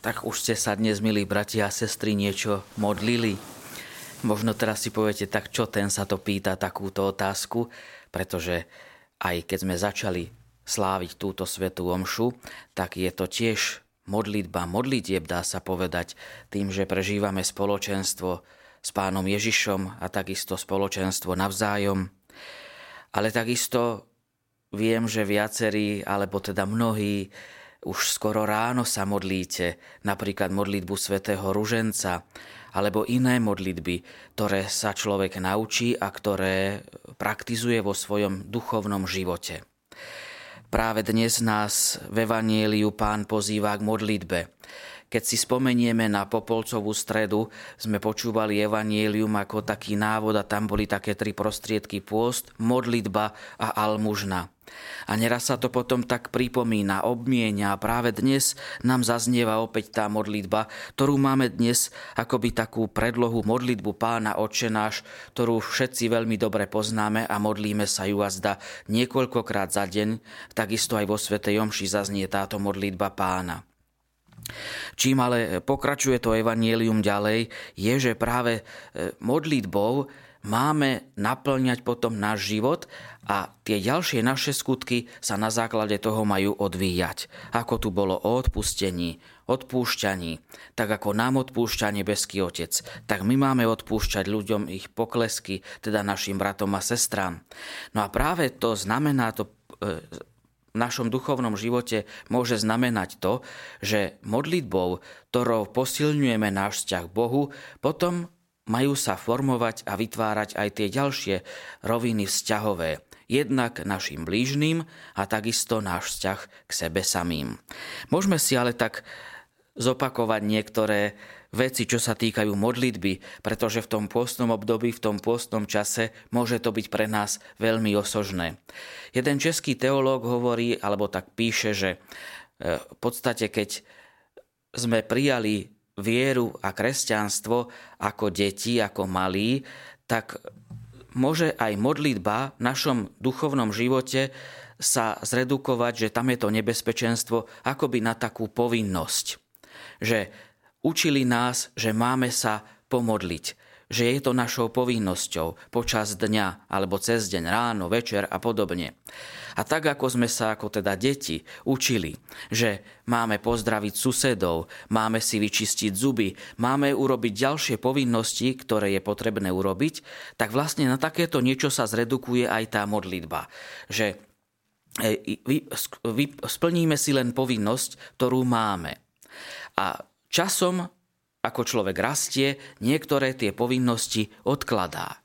Tak už ste sa dnes, milí bratia a sestry, niečo modlili? Možno teraz si poviete, tak čo ten sa to pýta takúto otázku, pretože aj keď sme začali sláviť túto svetú omšu, tak je to tiež modlitba, modlitieb dá sa povedať, tým, že prežívame spoločenstvo s pánom Ježišom a takisto spoločenstvo navzájom. Ale takisto viem, že viacerí, alebo teda mnohí, už skoro ráno sa modlíte, napríklad modlitbu svätého Ruženca, alebo iné modlitby, ktoré sa človek naučí a ktoré praktizuje vo svojom duchovnom živote. Práve dnes nás v Evanieliu pán pozýva k modlitbe. Keď si spomenieme na Popolcovú stredu, sme počúvali Evanielium ako taký návod a tam boli také tri prostriedky pôst, modlitba a almužna. A neraz sa to potom tak pripomína, obmienia a práve dnes nám zaznieva opäť tá modlitba, ktorú máme dnes akoby takú predlohu modlitbu pána očenáš, ktorú všetci veľmi dobre poznáme a modlíme sa ju a zda niekoľkokrát za deň, takisto aj vo Svetej Omši zaznie táto modlitba pána. Čím ale pokračuje to evanielium ďalej, je, že práve e, modlitbou máme naplňať potom náš život a tie ďalšie naše skutky sa na základe toho majú odvíjať. Ako tu bolo o odpustení, odpúšťaní, tak ako nám odpúšťa nebeský Otec, tak my máme odpúšťať ľuďom ich poklesky, teda našim bratom a sestrám. No a práve to znamená to e, v našom duchovnom živote môže znamenať to, že modlitbou, ktorou posilňujeme náš vzťah k Bohu, potom majú sa formovať a vytvárať aj tie ďalšie roviny vzťahové. Jednak našim blížnym a takisto náš vzťah k sebe samým. Môžeme si ale tak zopakovať niektoré veci, čo sa týkajú modlitby, pretože v tom pôstnom období, v tom pôstnom čase môže to byť pre nás veľmi osožné. Jeden český teológ hovorí, alebo tak píše, že e, v podstate keď sme prijali vieru a kresťanstvo ako deti, ako malí, tak môže aj modlitba v našom duchovnom živote sa zredukovať, že tam je to nebezpečenstvo akoby na takú povinnosť. Že učili nás, že máme sa pomodliť, že je to našou povinnosťou počas dňa alebo cez deň, ráno, večer a podobne. A tak ako sme sa ako teda deti učili, že máme pozdraviť susedov, máme si vyčistiť zuby, máme urobiť ďalšie povinnosti, ktoré je potrebné urobiť, tak vlastne na takéto niečo sa zredukuje aj tá modlitba. Že e, splníme si len povinnosť, ktorú máme. A časom ako človek rastie, niektoré tie povinnosti odkladá.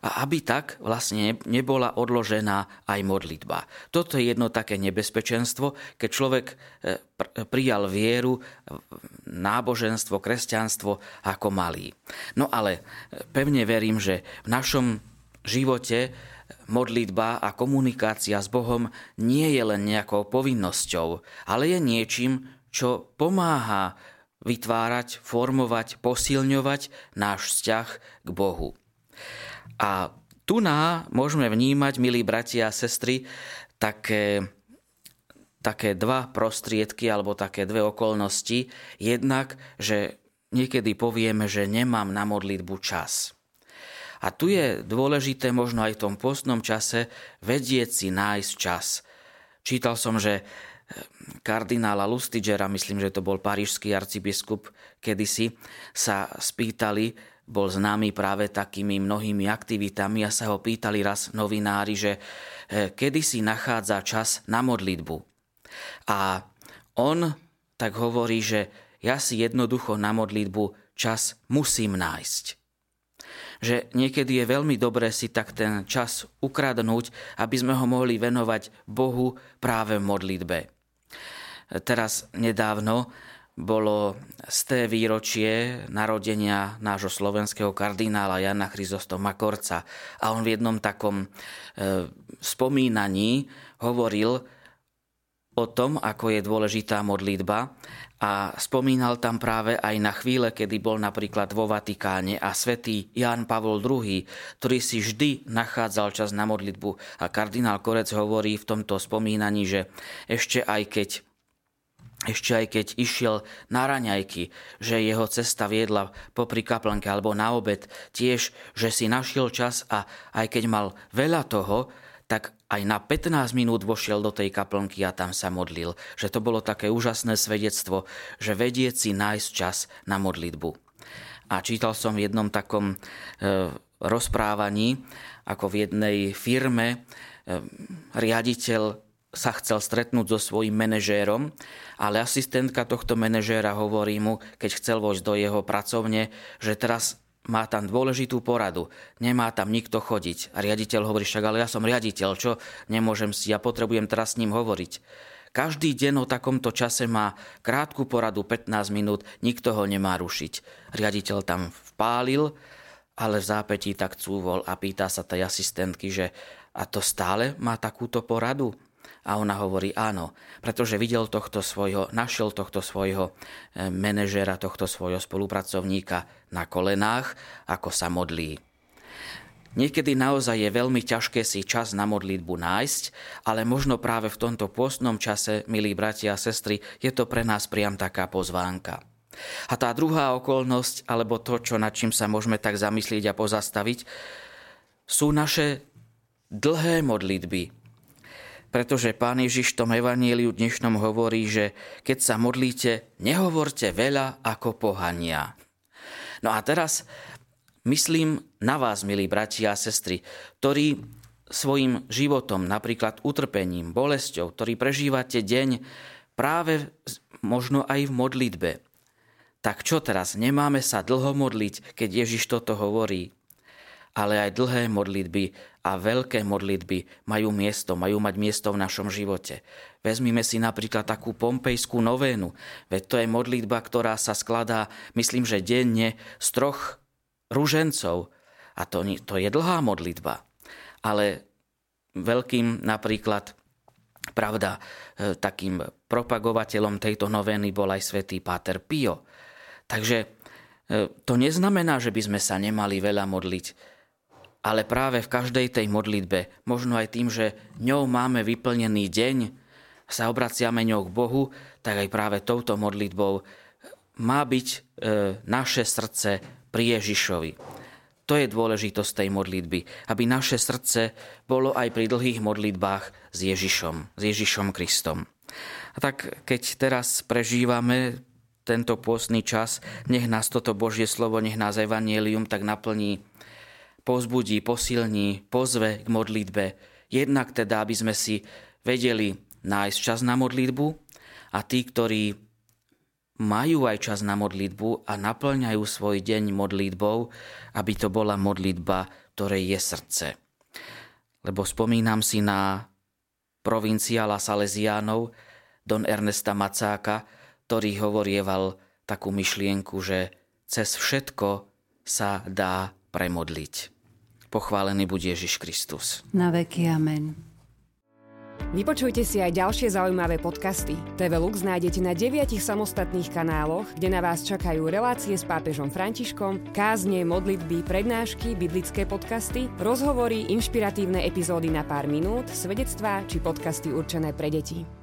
A aby tak vlastne nebola odložená aj modlitba. Toto je jedno také nebezpečenstvo, keď človek e, prijal vieru, náboženstvo, kresťanstvo ako malý. No ale e, pevne verím, že v našom živote modlitba a komunikácia s Bohom nie je len nejakou povinnosťou, ale je niečím, čo pomáha vytvárať, formovať, posilňovať náš vzťah k Bohu. A tu ná môžeme vnímať, milí bratia a sestry, také, také dva prostriedky alebo také dve okolnosti. Jednak, že niekedy povieme, že nemám na modlitbu čas. A tu je dôležité možno aj v tom postnom čase vedieť si nájsť čas. Čítal som, že kardinála Lustigera, myslím, že to bol parížský arcibiskup kedysi, sa spýtali, bol známy práve takými mnohými aktivitami a sa ho pýtali raz novinári, že e, kedy si nachádza čas na modlitbu. A on tak hovorí, že ja si jednoducho na modlitbu čas musím nájsť že niekedy je veľmi dobré si tak ten čas ukradnúť, aby sme ho mohli venovať Bohu práve v modlitbe. Teraz nedávno bolo z té výročie narodenia nášho slovenského kardinála Jana Chryzostoma Korca. A on v jednom takom e, spomínaní hovoril o tom, ako je dôležitá modlitba a spomínal tam práve aj na chvíle, kedy bol napríklad vo Vatikáne a svätý Ján Pavol II, ktorý si vždy nachádzal čas na modlitbu. A kardinál Korec hovorí v tomto spomínaní, že ešte aj keď ešte aj keď išiel na raňajky, že jeho cesta viedla popri kaplnke alebo na obed, tiež, že si našiel čas a aj keď mal veľa toho, tak aj na 15 minút vošiel do tej kaplnky a tam sa modlil. Že to bolo také úžasné svedectvo, že vedieť si nájsť čas na modlitbu. A čítal som v jednom takom e, rozprávaní, ako v jednej firme e, riaditeľ sa chcel stretnúť so svojím manažérom, ale asistentka tohto manažéra hovorí mu, keď chcel vojsť do jeho pracovne, že teraz má tam dôležitú poradu, nemá tam nikto chodiť. A riaditeľ hovorí, však ale ja som riaditeľ, čo nemôžem si, ja potrebujem teraz s ním hovoriť. Každý deň o takomto čase má krátku poradu 15 minút, nikto ho nemá rušiť. Riaditeľ tam vpálil, ale v zápätí tak cúvol a pýta sa tej asistentky, že a to stále má takúto poradu? A ona hovorí áno, pretože videl tohto svojho, našiel tohto svojho eh, manažera, tohto svojho spolupracovníka na kolenách, ako sa modlí. Niekedy naozaj je veľmi ťažké si čas na modlitbu nájsť, ale možno práve v tomto pôstnom čase, milí bratia a sestry, je to pre nás priam taká pozvánka. A tá druhá okolnosť, alebo to, čo nad čím sa môžeme tak zamyslieť a pozastaviť, sú naše dlhé modlitby, pretože pán Ježiš v tom evaníliu dnešnom hovorí, že keď sa modlíte, nehovorte veľa ako pohania. No a teraz myslím na vás, milí bratia a sestry, ktorí svojim životom, napríklad utrpením, bolesťou, ktorý prežívate deň práve možno aj v modlitbe. Tak čo teraz, nemáme sa dlho modliť, keď Ježiš toto hovorí? ale aj dlhé modlitby a veľké modlitby majú miesto, majú mať miesto v našom živote. Vezmime si napríklad takú pompejskú novénu, veď to je modlitba, ktorá sa skladá, myslím, že denne z troch ružencov. A to, to je dlhá modlitba. Ale veľkým napríklad Pravda, e, takým propagovateľom tejto novény bol aj svätý Páter Pio. Takže e, to neznamená, že by sme sa nemali veľa modliť ale práve v každej tej modlitbe, možno aj tým, že ňou máme vyplnený deň, sa obraciame ňou k Bohu, tak aj práve touto modlitbou má byť e, naše srdce pri Ježišovi. To je dôležitosť tej modlitby, aby naše srdce bolo aj pri dlhých modlitbách s Ježišom, s Ježišom Kristom. A tak keď teraz prežívame tento pôstny čas, nech nás toto Božie slovo, nech nás Evangelium tak naplní pozbudí, posilní, pozve k modlitbe. Jednak teda, aby sme si vedeli nájsť čas na modlitbu a tí, ktorí majú aj čas na modlitbu a naplňajú svoj deň modlitbou, aby to bola modlitba, ktorej je srdce. Lebo spomínam si na provinciála Salesiánov, Don Ernesta Macáka, ktorý hovorieval takú myšlienku, že cez všetko sa dá premodliť. Pochválený buď Ježiš Kristus. Na veky amen. Vypočujte si aj ďalšie zaujímavé podcasty. TV Lux nájdete na deviatich samostatných kanáloch, kde na vás čakajú relácie s pápežom Františkom, kázne, modlitby, prednášky, biblické podcasty, rozhovory, inšpiratívne epizódy na pár minút, svedectvá či podcasty určené pre deti.